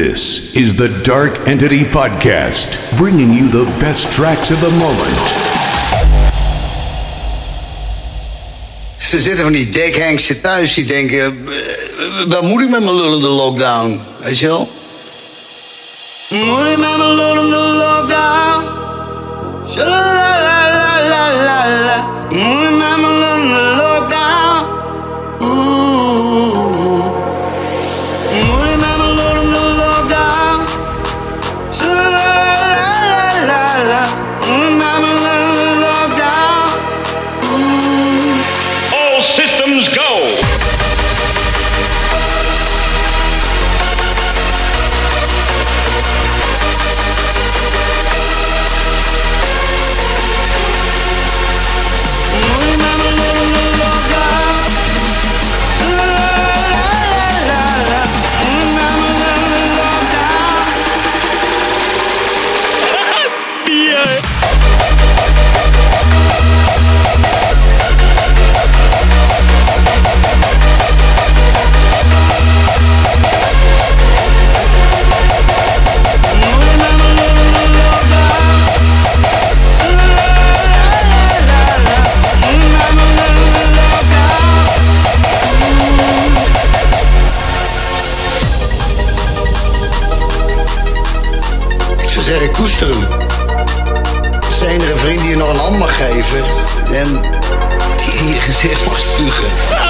This is the Dark Entity Podcast, bringing you the best tracks of the moment. Ze zitten van die dekhengsten thuis die denken... eh, Wat moet ik met mijn lullende lockdown? Weet je wel? Moet ik met mijn lullende lockdown? Geven. En die in je gezicht mag spugen.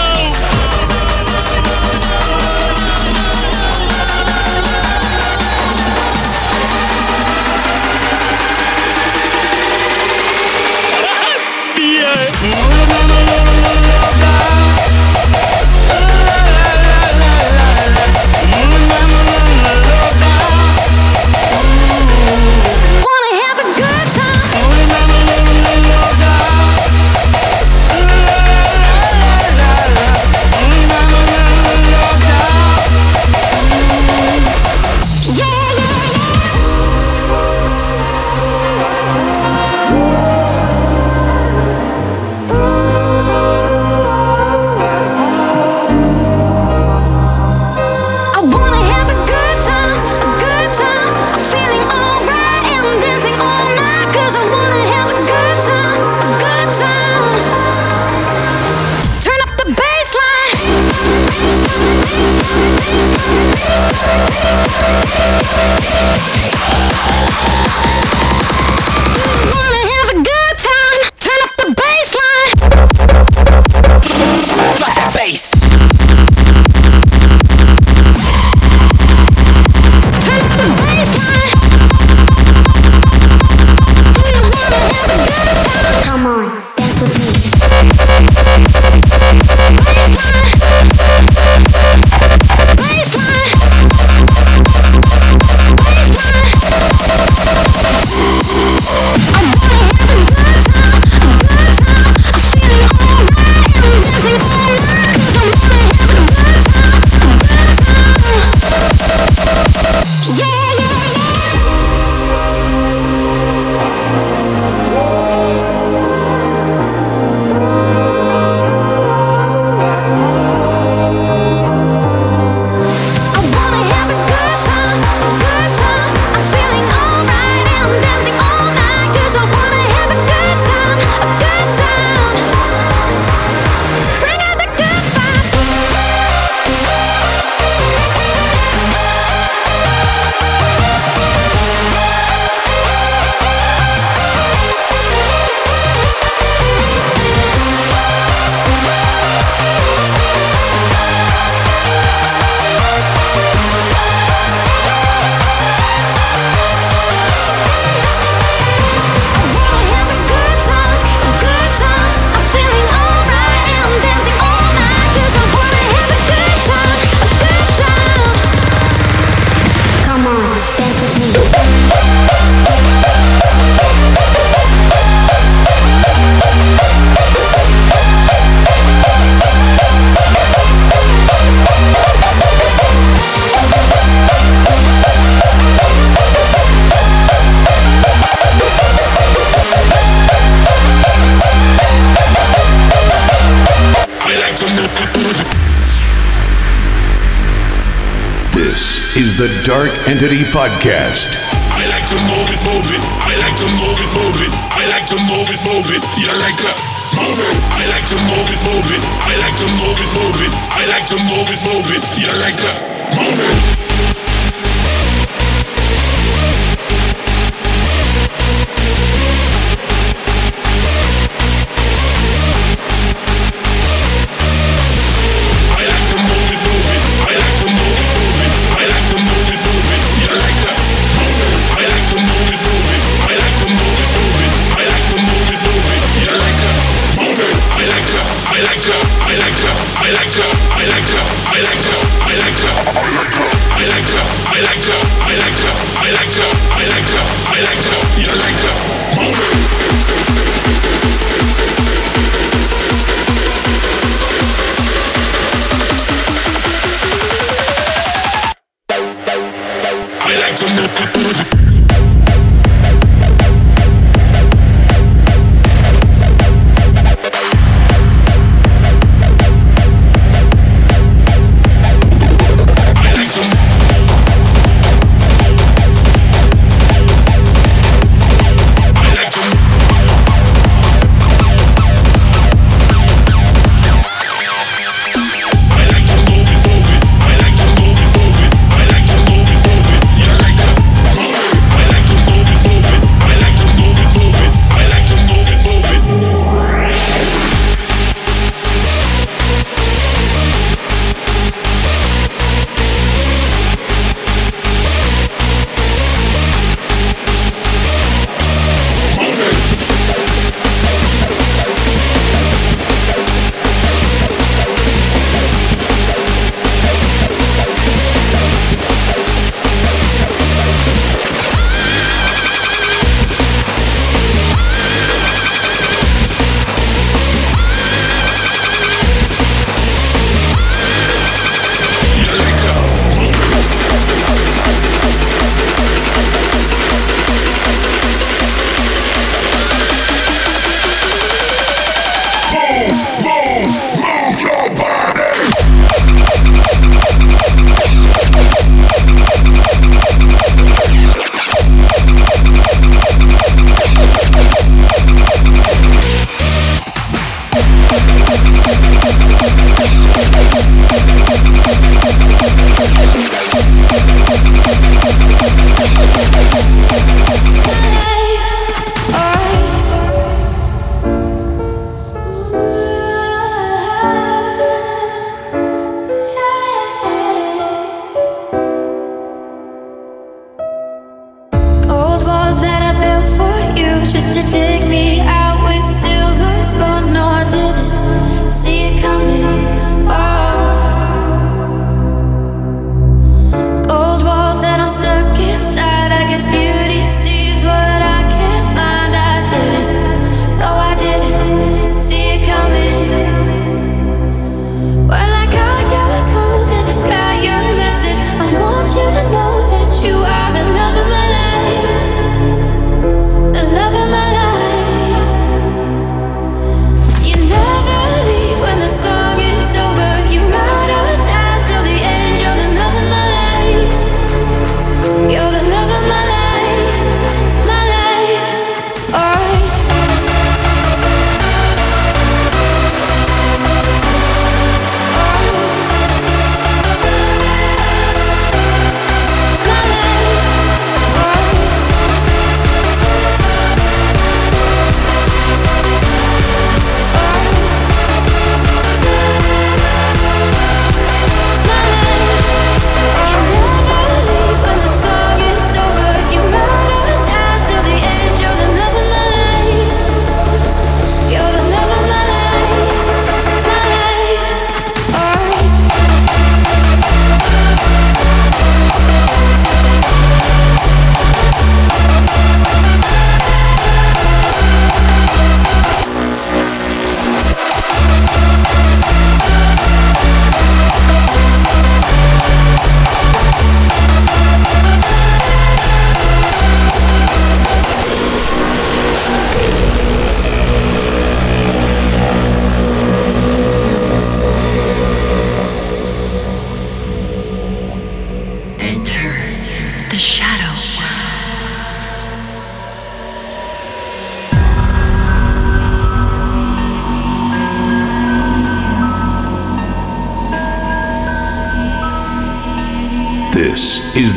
Podcast.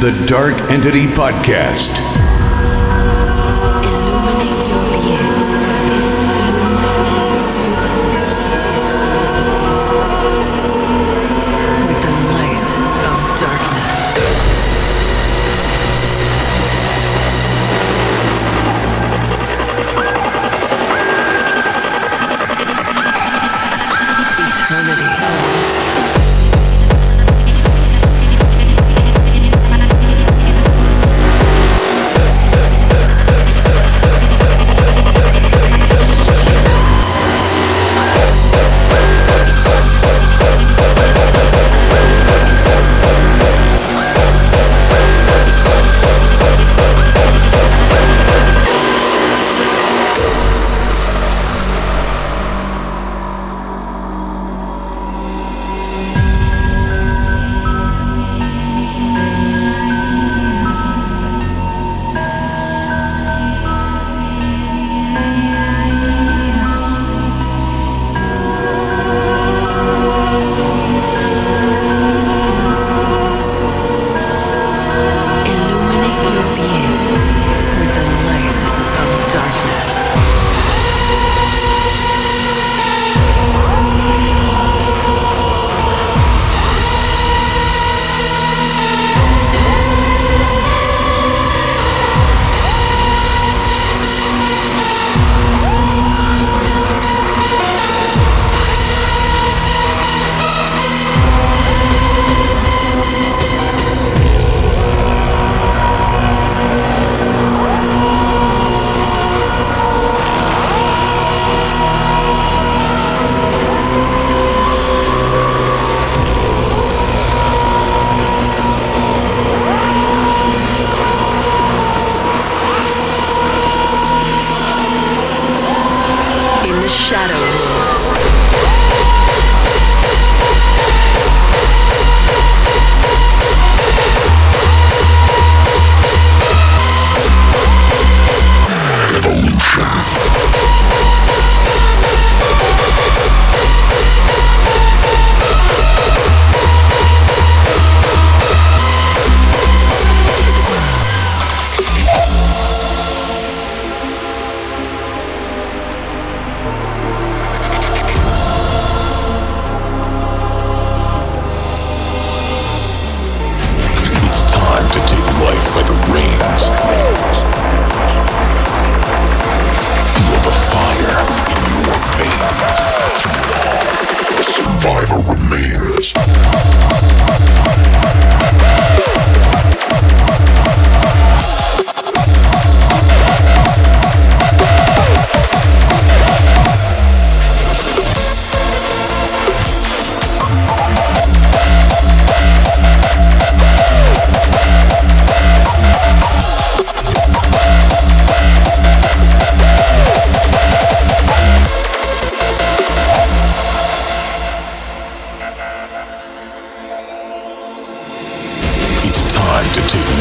The Dark Entity Podcast.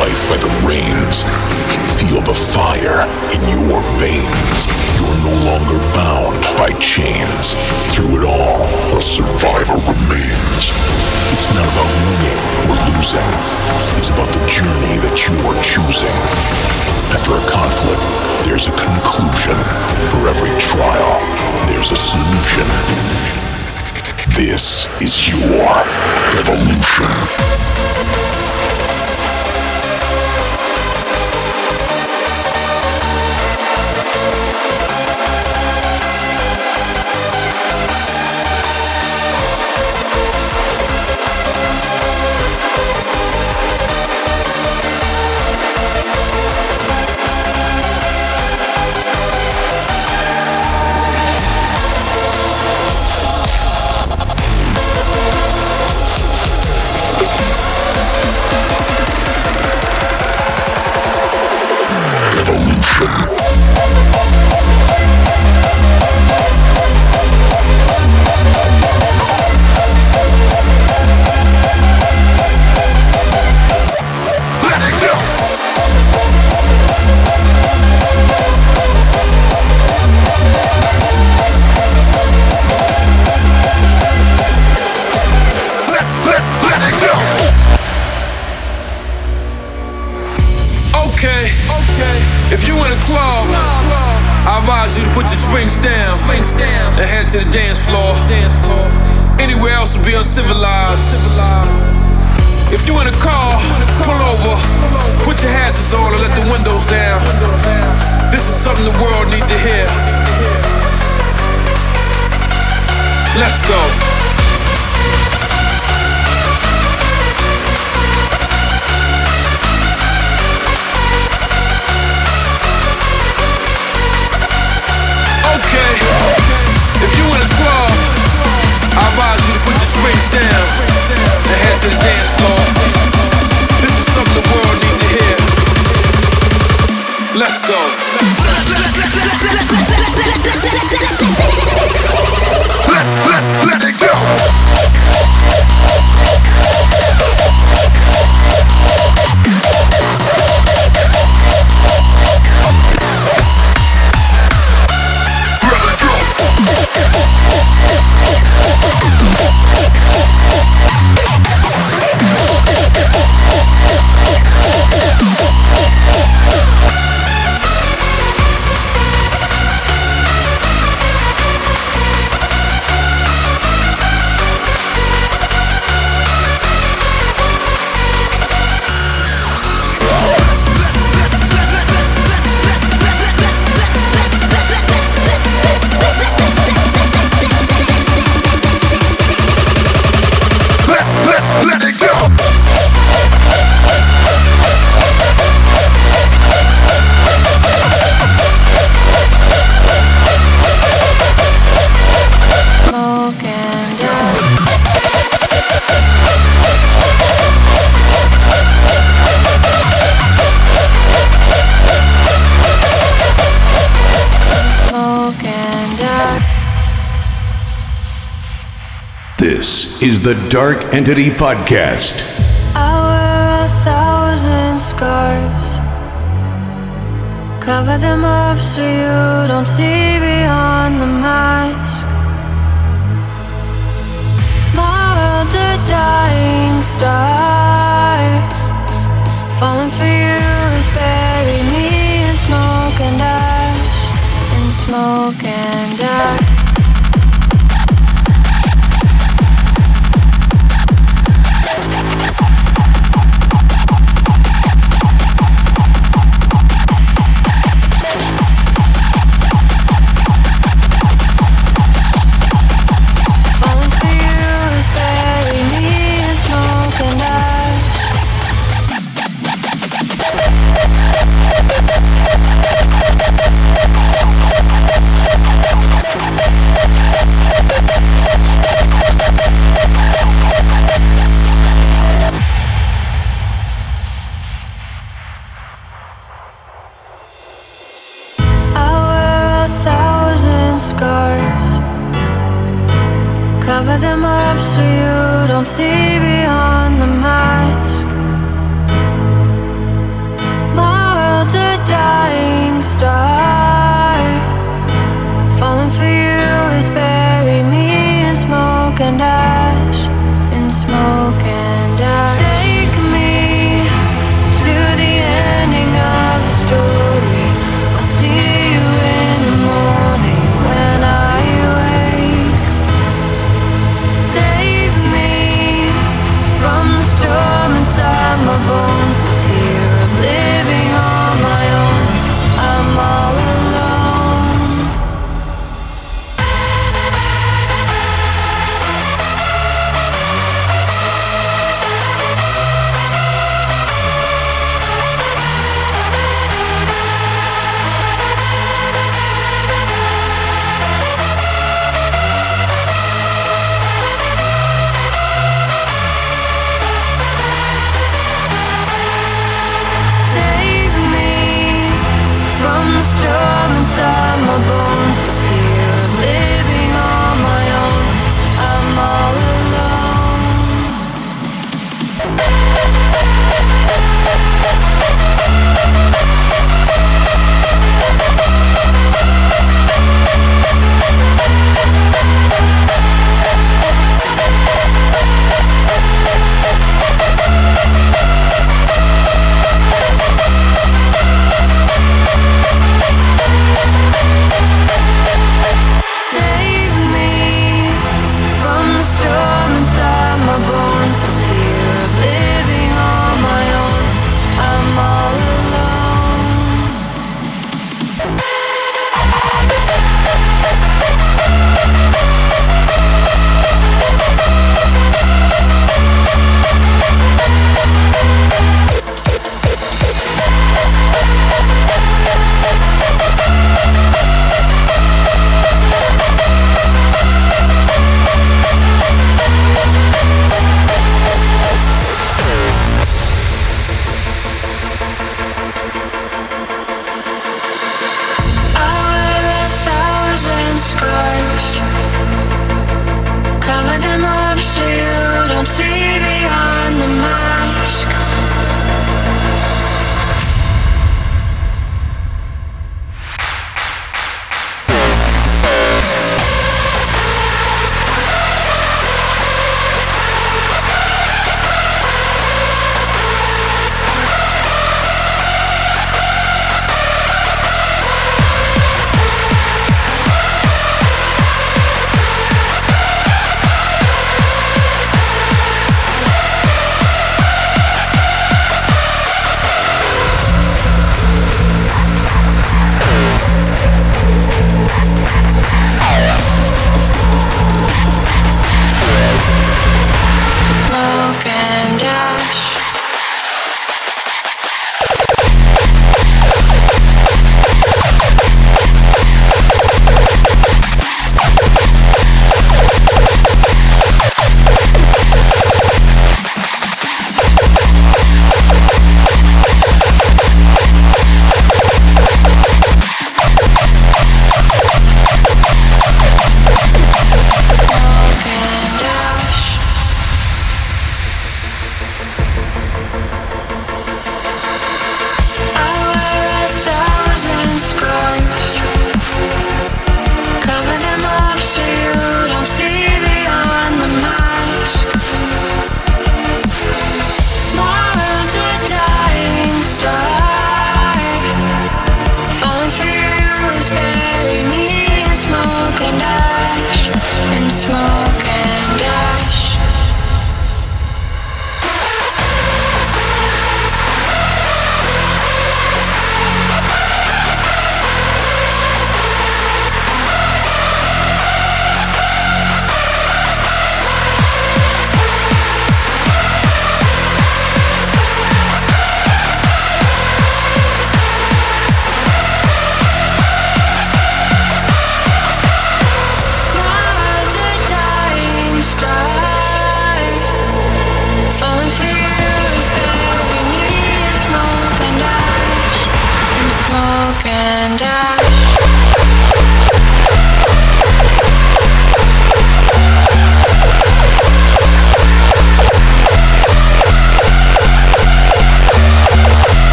Life by the reins. Feel the fire in your veins. You're no longer bound by chains. Through it all, a survivor remains. It's not about winning or losing. It's about the journey that you are choosing. After a conflict, there's a conclusion. For every trial, there's a solution. This is your evolution. You to put your drinks down and head to the dance floor. Anywhere else would be uncivilized. If you in a car, pull over, put your hazards on and let the windows down. This is something the world need to hear. Let's go. If you in a club, I advise you to put your drinks down and head to the dance floor. This is something the world need to hear. Let's go. Let, let, let it go. Is the Dark Entity Podcast. I wear a thousand scars. Cover them up so you don't see beyond the mask. Dying star. Falling for you me in smoke and. In smoke and.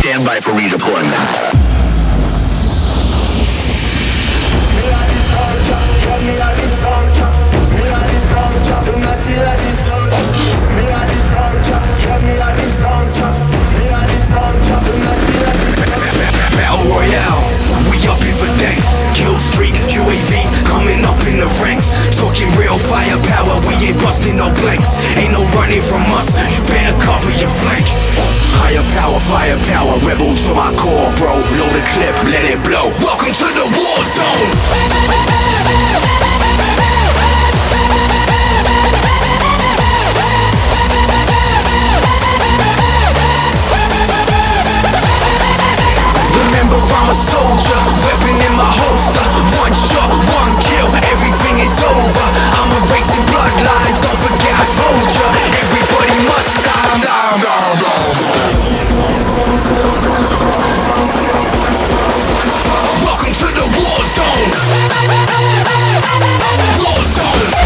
Stand by for redeployment. Battle Royale, we up in Verdansk Kill streak, UAV, coming up in the ranks real firepower, we ain't busting no blanks. Ain't no running from us, you better cover your flank. Higher power, firepower, rebel to my core, bro. Load the clip, let it blow. Welcome to the war zone. Remember I'm a soldier, weapon in my holster. One shot, one is over. I'm erasing bloodlines, don't forget I told ya. Everybody must die, die, die, die. Welcome to the war zone. War zone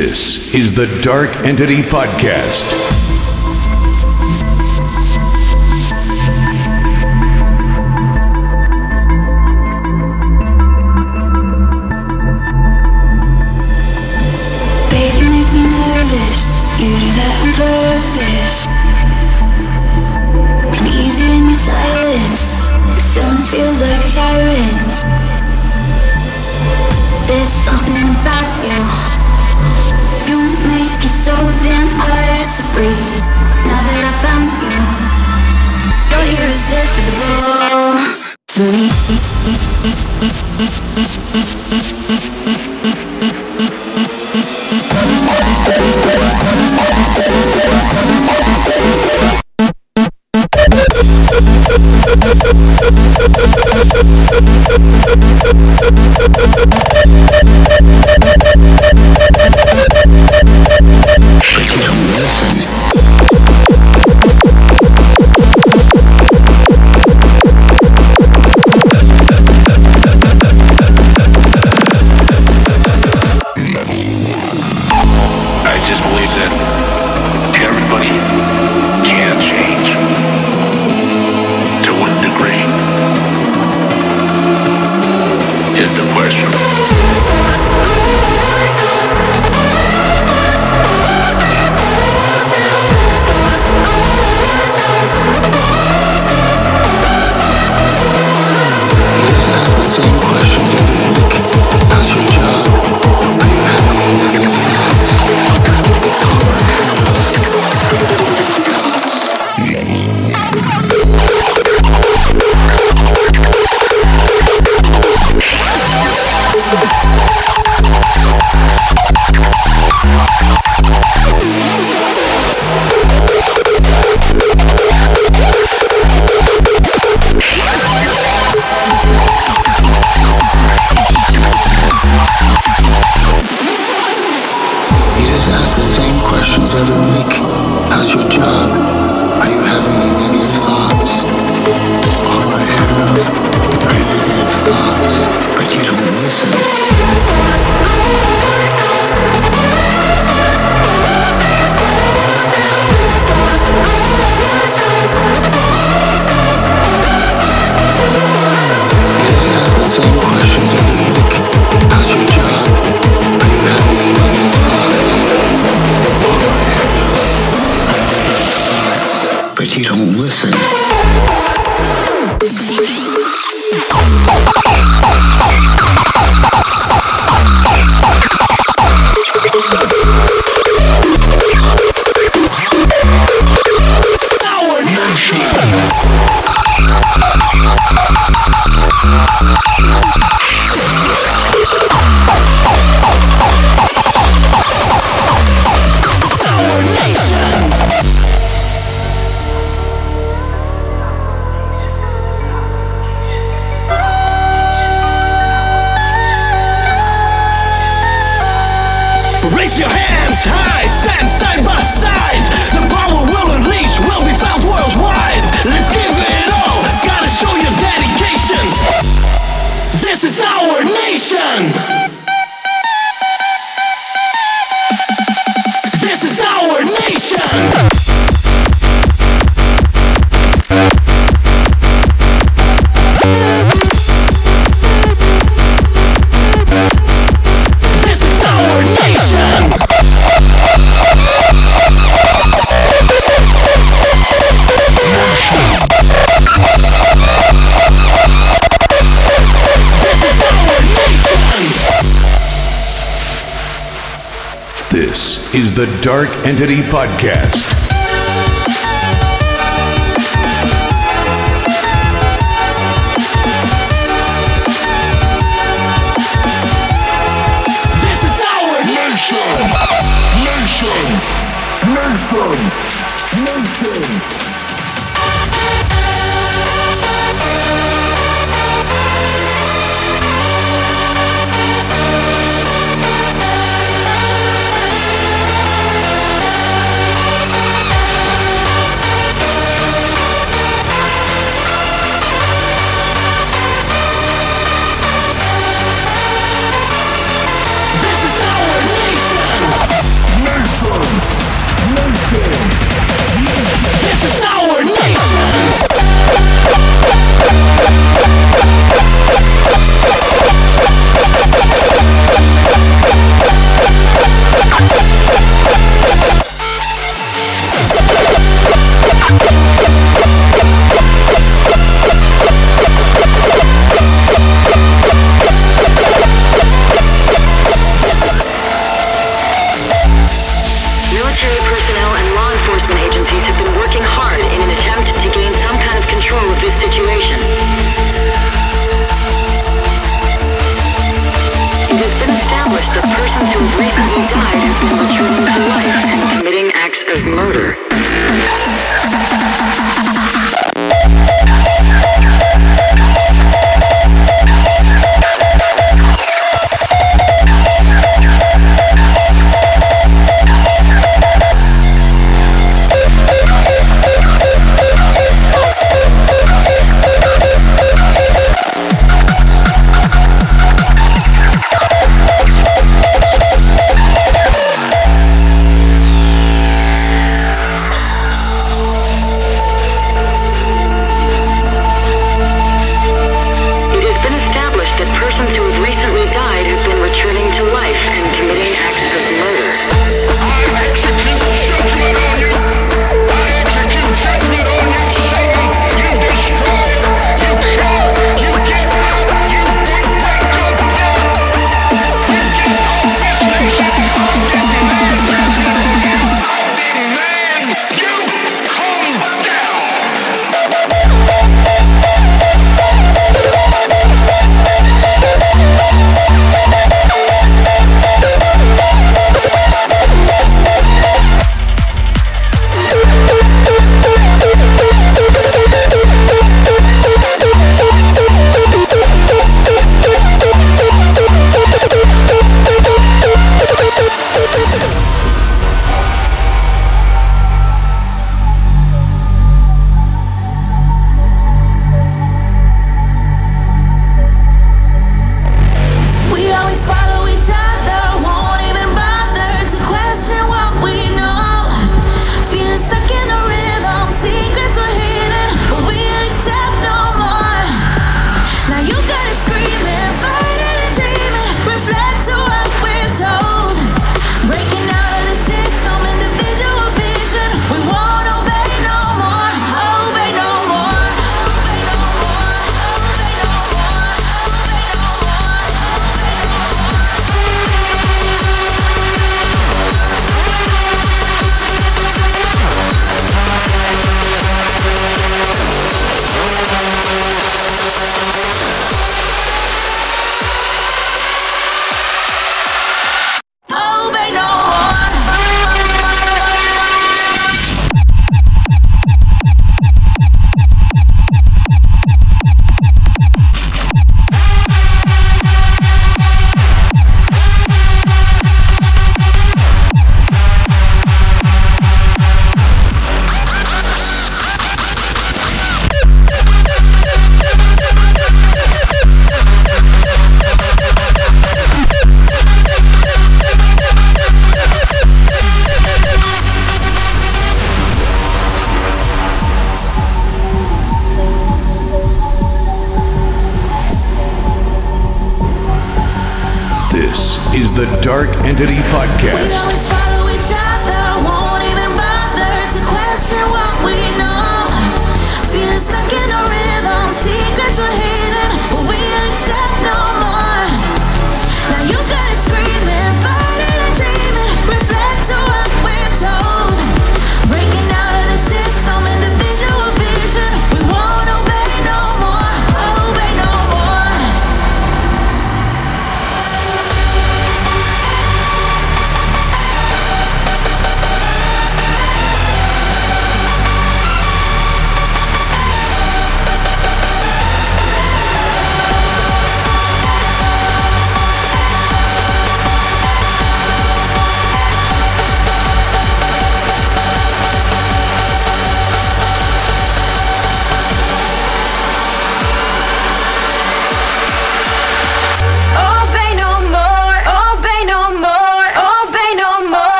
This is the Dark Entity Podcast. to me. Raise your hands high, stand side by side. The power will unleash, will be found worldwide. Let's give it all, gotta show your dedication. This is our nation. This is our nation. the Dark Entity Podcast.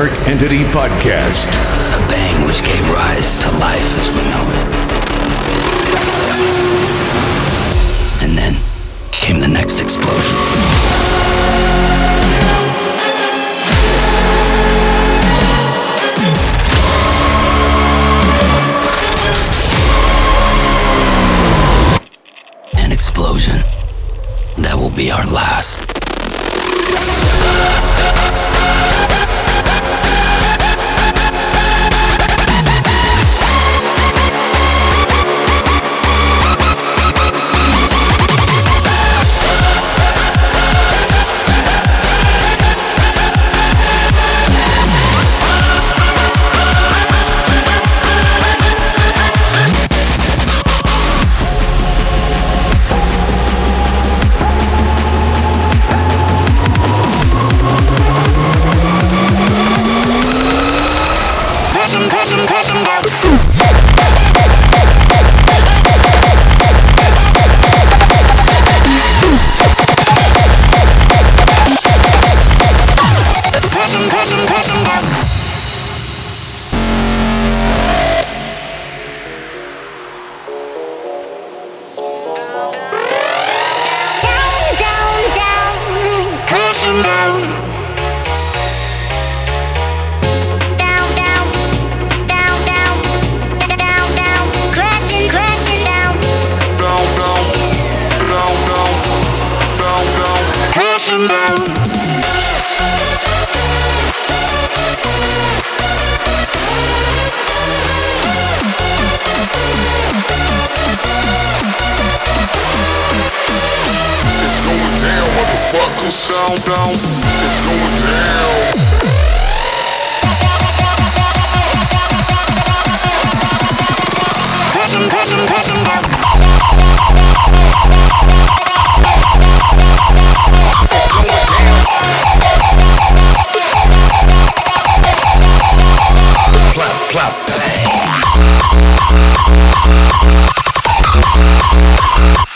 Dark Entity Podcast. うん。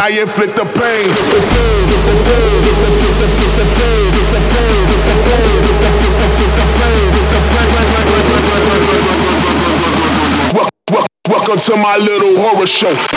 I inflict the pain. Wel- wel- Welcome to my little horror show.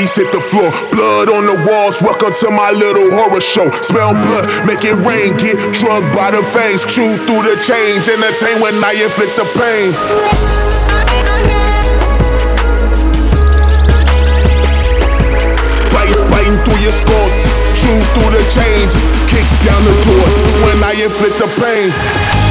Bodies hit the floor. Blood on the walls. Welcome to my little horror show. Smell blood, make it rain. Get drugged by the fangs. Chew through the change. Entertain when I inflict the pain. Bite, biting through your skull. Chew through the change. Kick down the doors when I inflict the pain.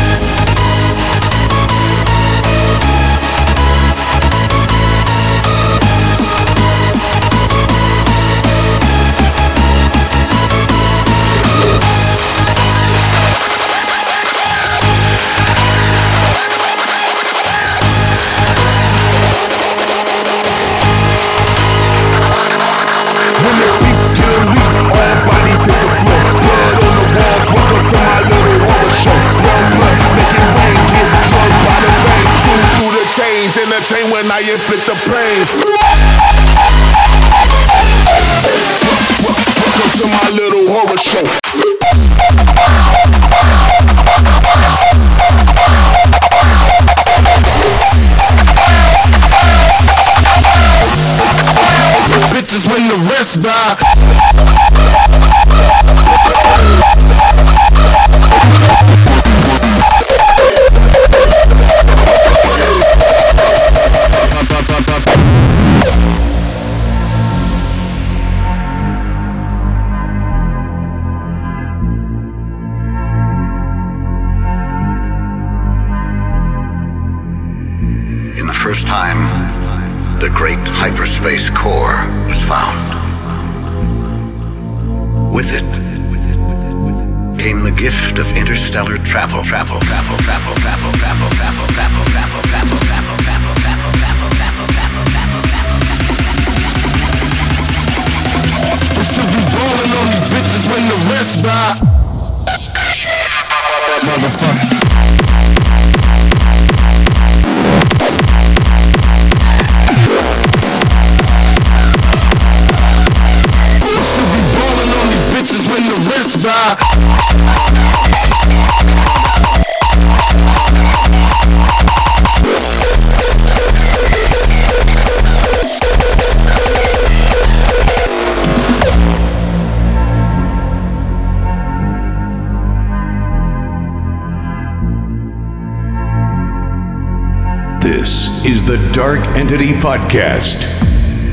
Entity Podcast.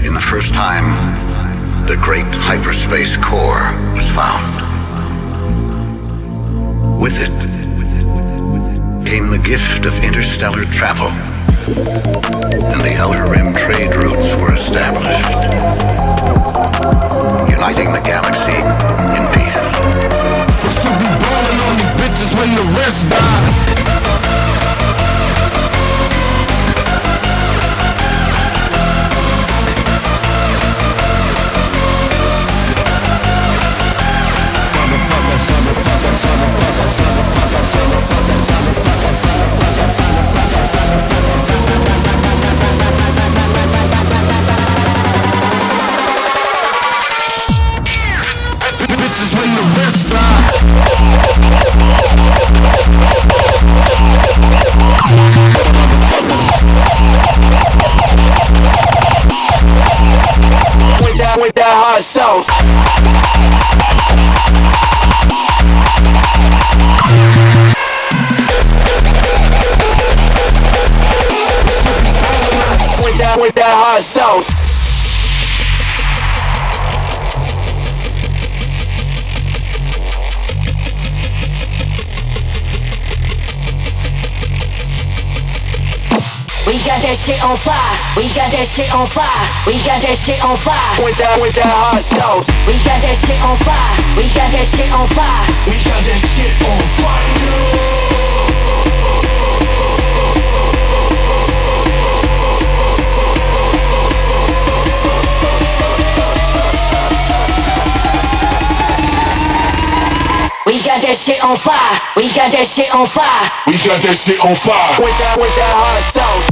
In the first time, the great hyperspace core was found. With it came the gift of interstellar travel, and the Outer Rim trade routes were established, uniting the galaxy in peace. Still be rolling on these bitches when the rest die. That. We got that shit on fire. We got that shit on fire. We got that shit on fire. With that, with that hot sauce. We got that shit on fire. We got that shit on fire. We got that shit on fire. Got that shit on fire. We got that shit on fire. We got that shit on fire. With that, with that hot sauce.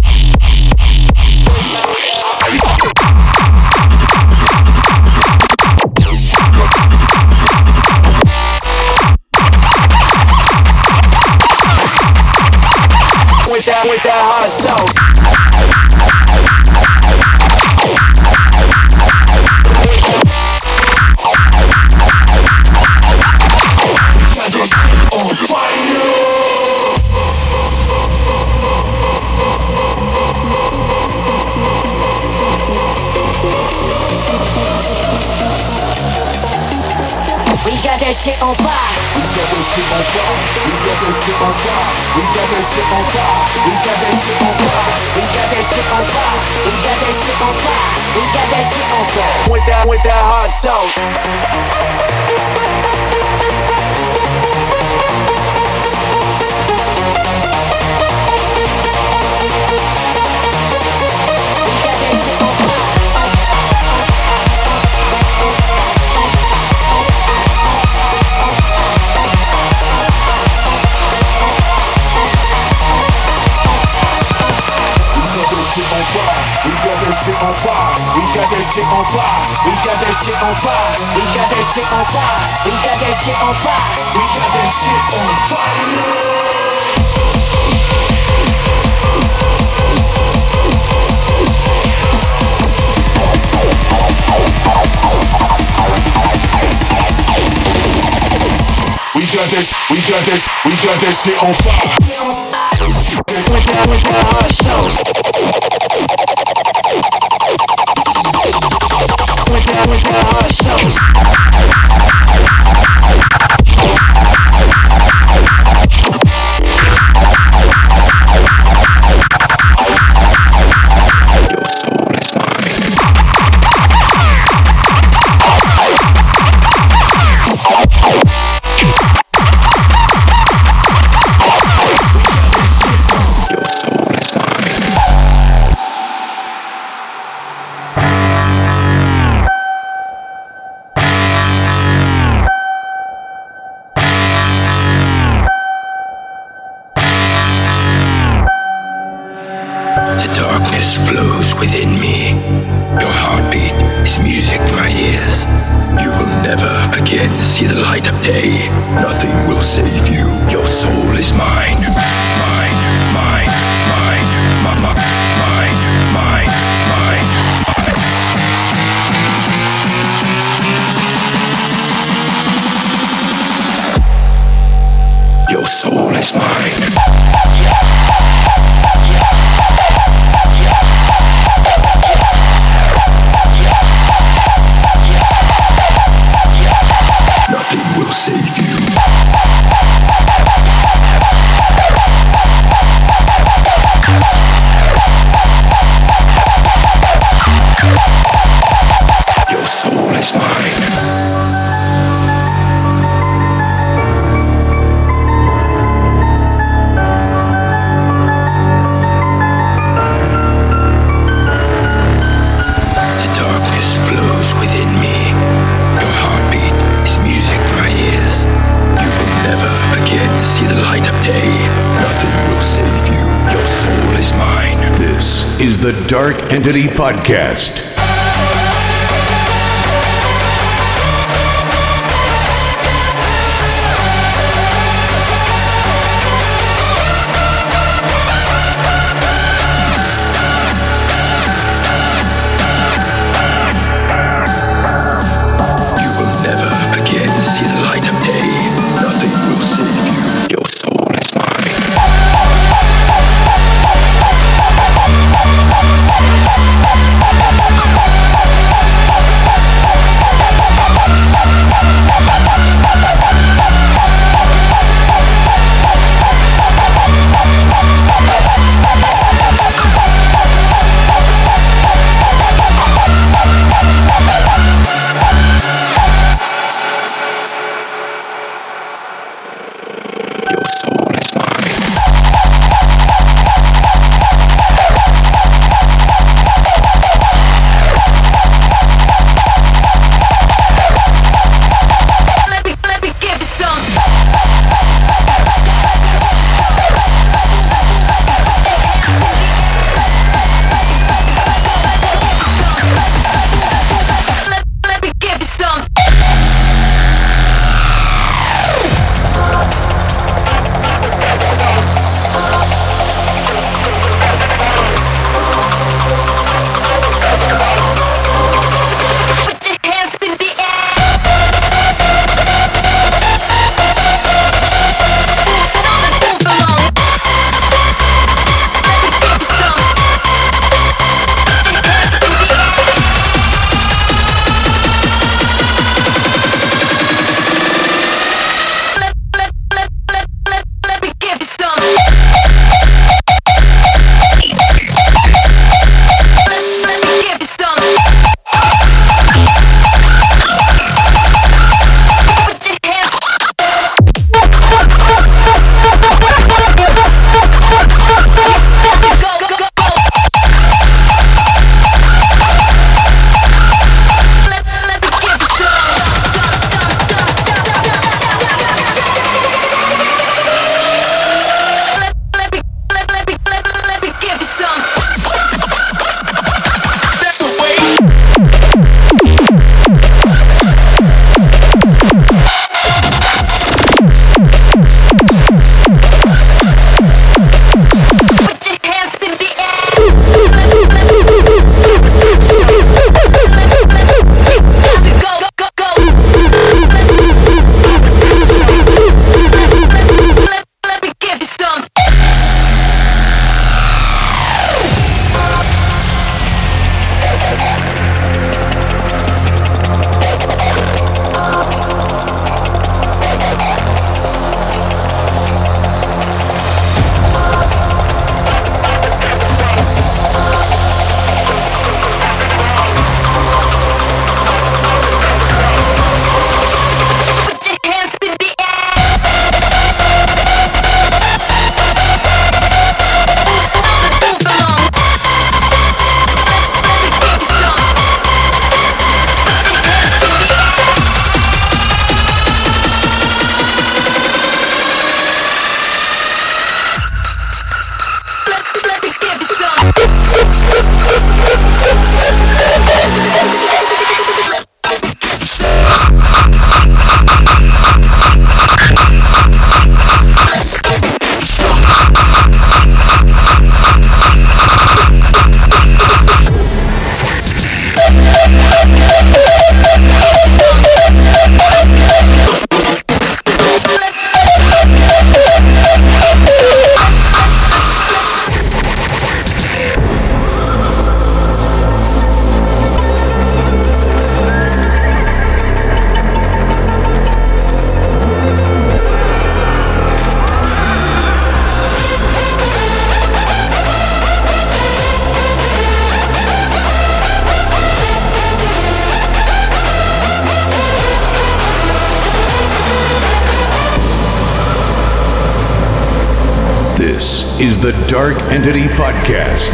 shit on fire. We got that shit on fire. We got that shit on fire. We got that shit on fire. We got that shit on fire. We got that shit on fire. We got that shit on fire. We got that shit on fire. With that, with that hard sauce. on fire. We got that shit on fire. We got that shit on fire. We got that shit on fire. We got that shit on fire. We got that shit on fire. We got this, we got this, we got this shit on fire. We got. We got our shows. With the hard shows. Entity Podcast. Podcast.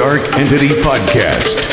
Dark Entity Podcast.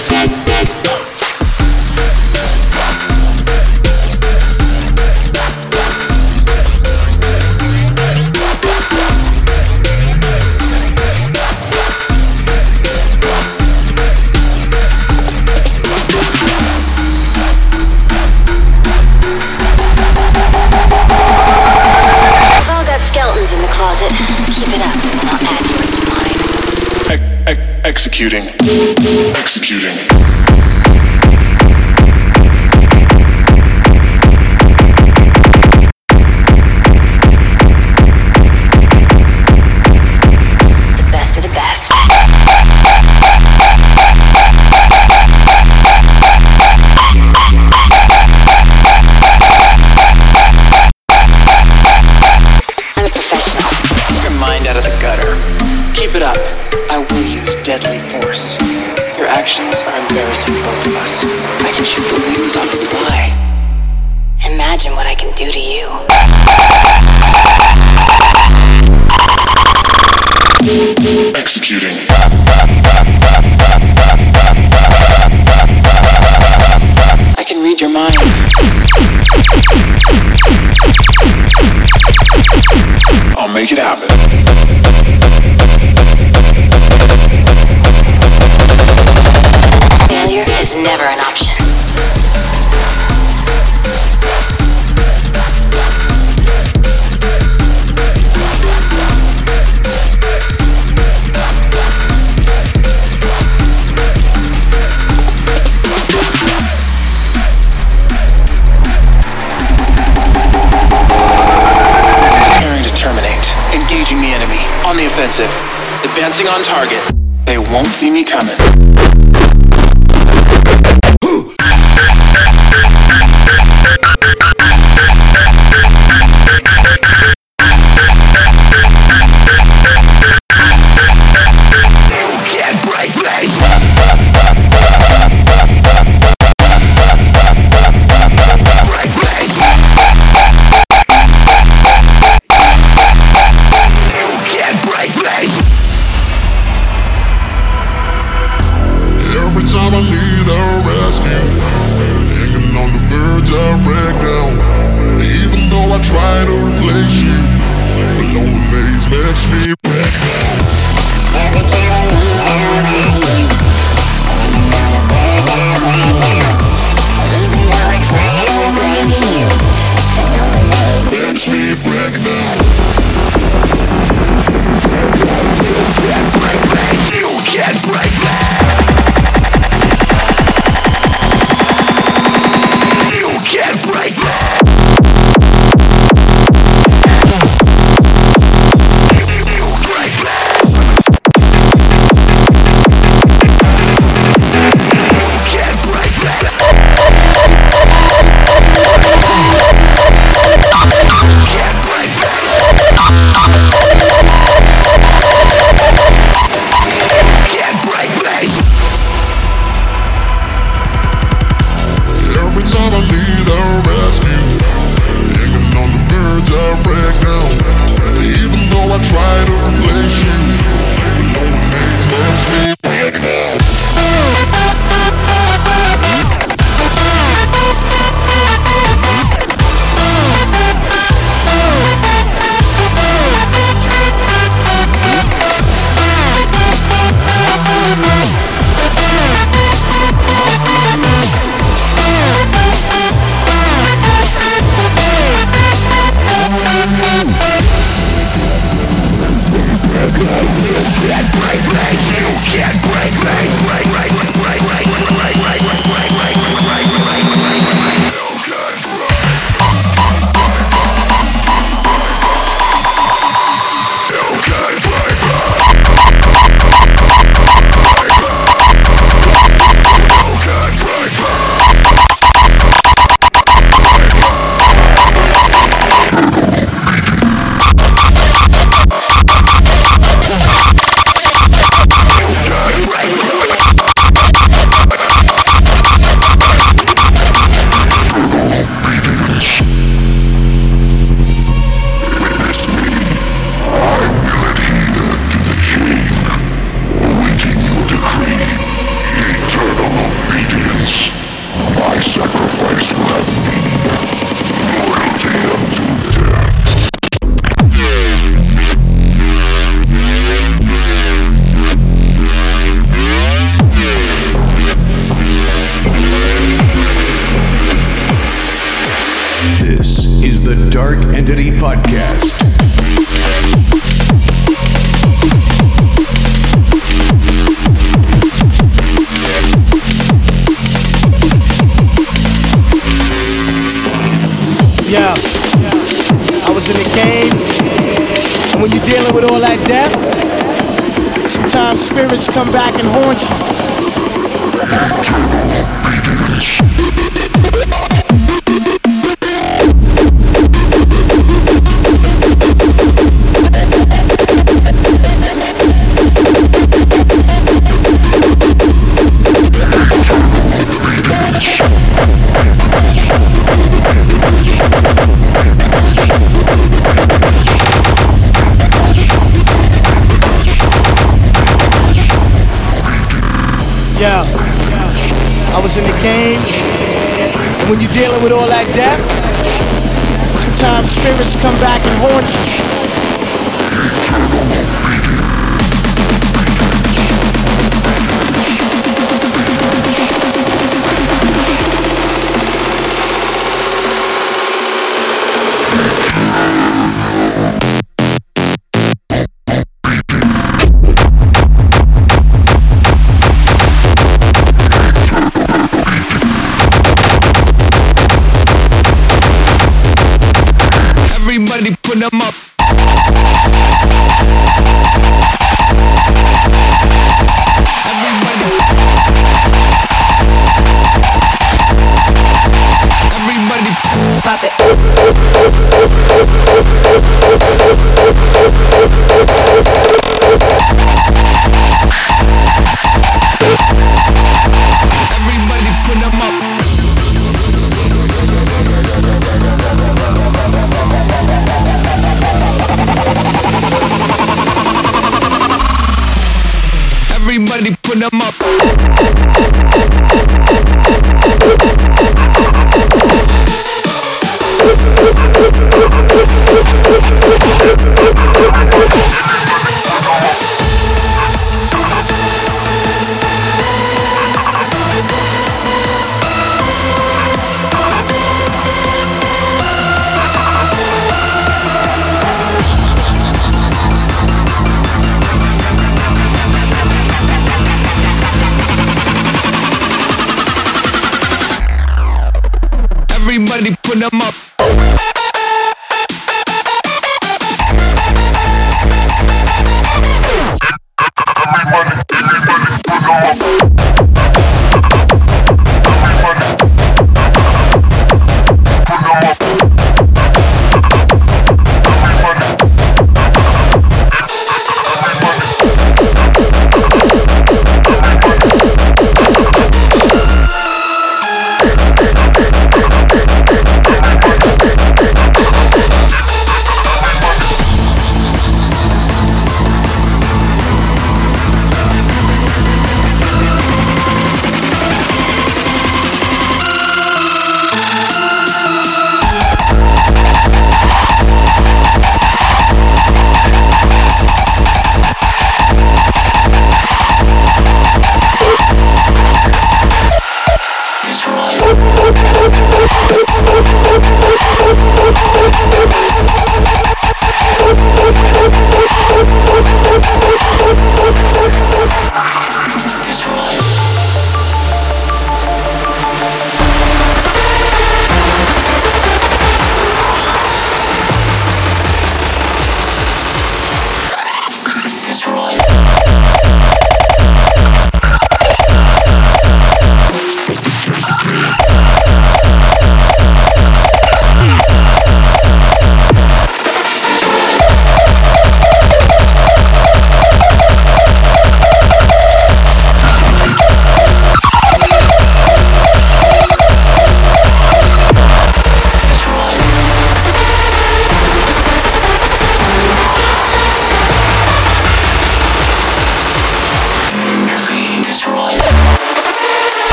when you're dealing with all that death, sometimes spirits come back and haunt you.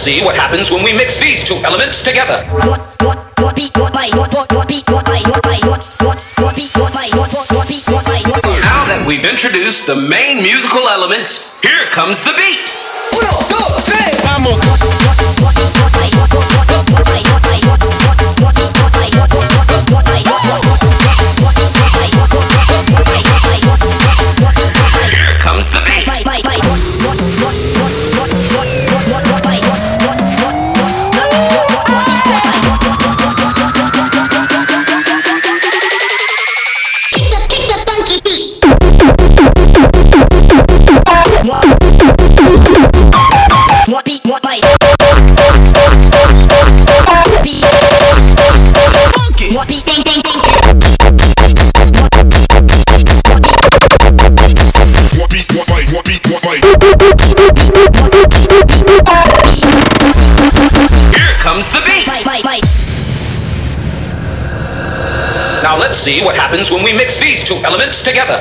see what happens when we mix these two elements together. Now that we've introduced the main musical elements, here comes the beat. Uno, dos, tres, vamos. see what happens when we mix these two elements together.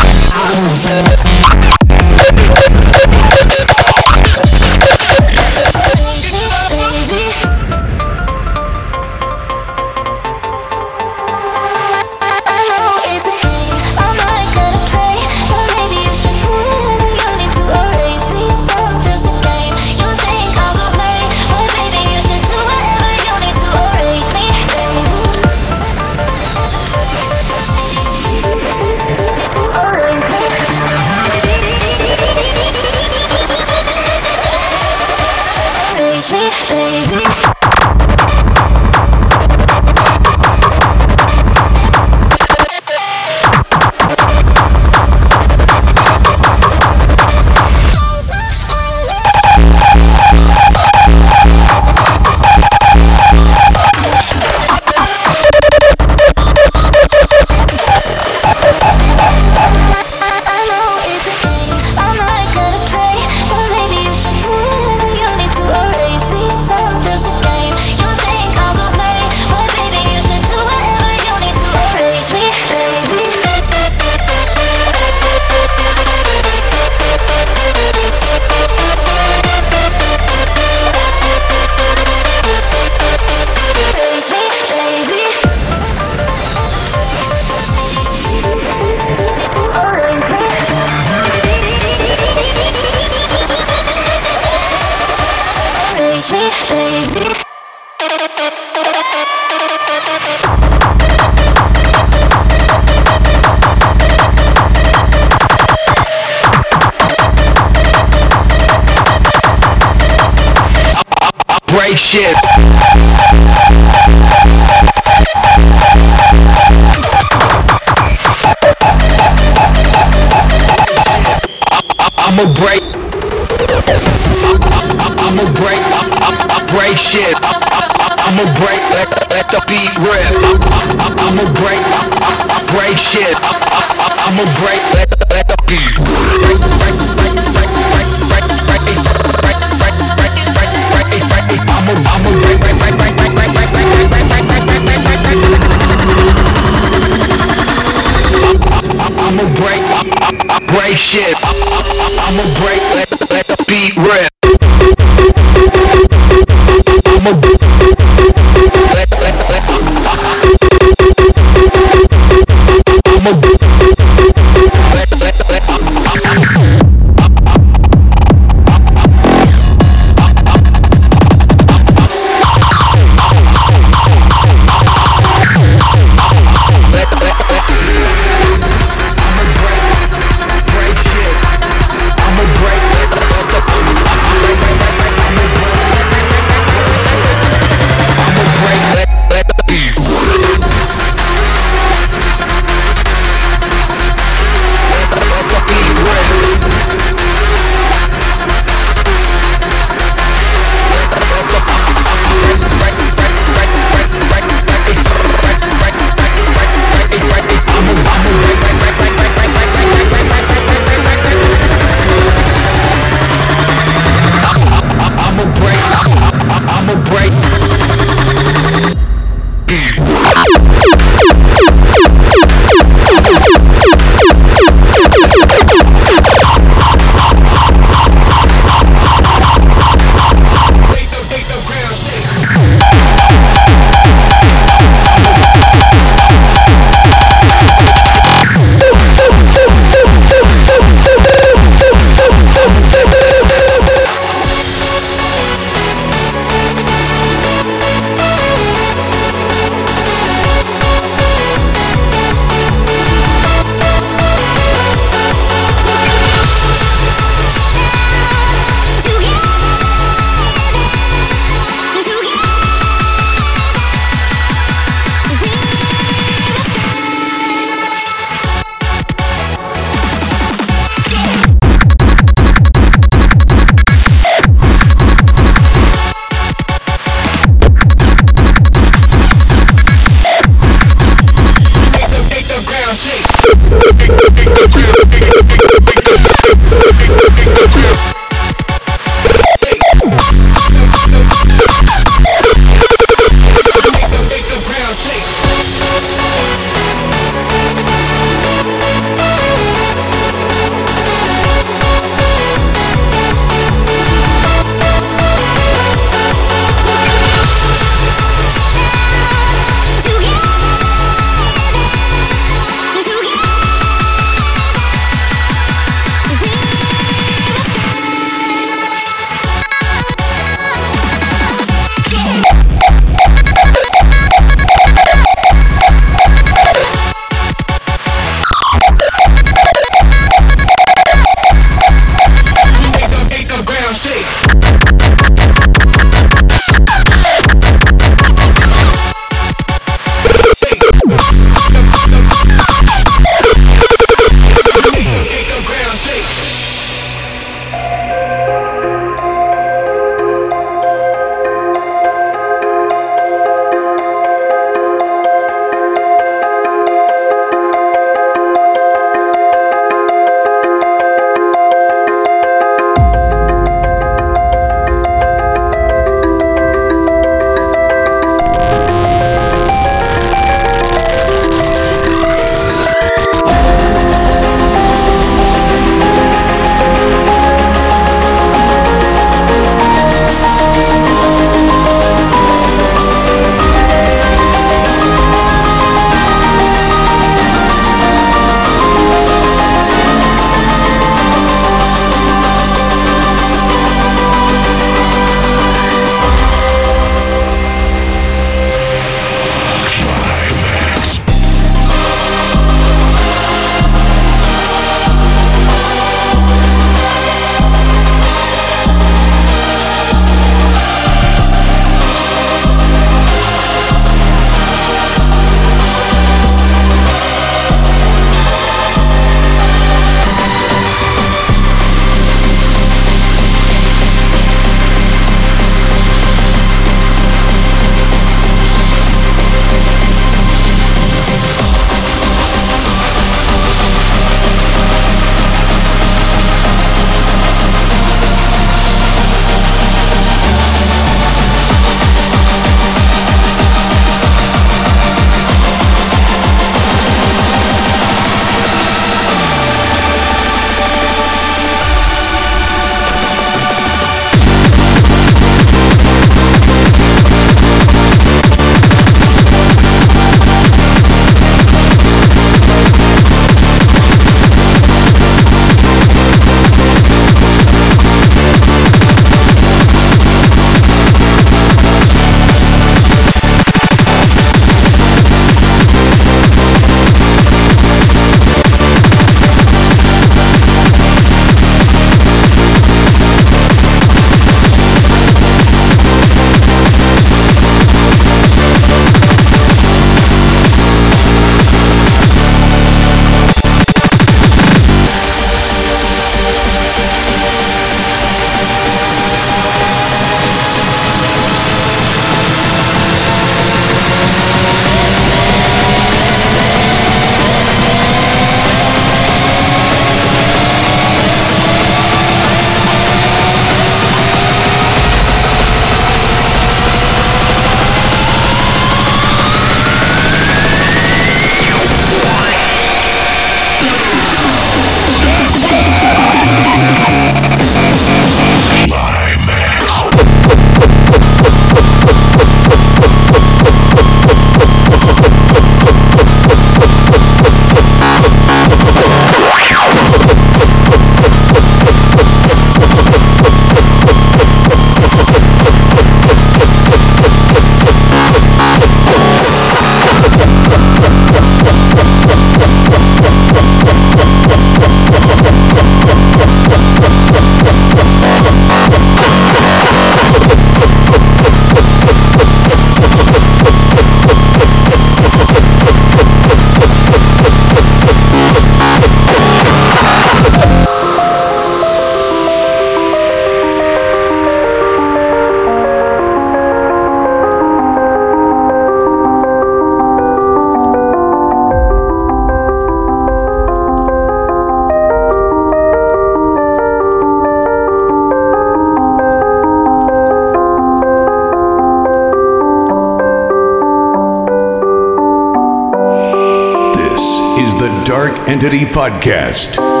Entity Podcast.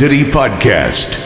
This is the Dark Entity Podcast.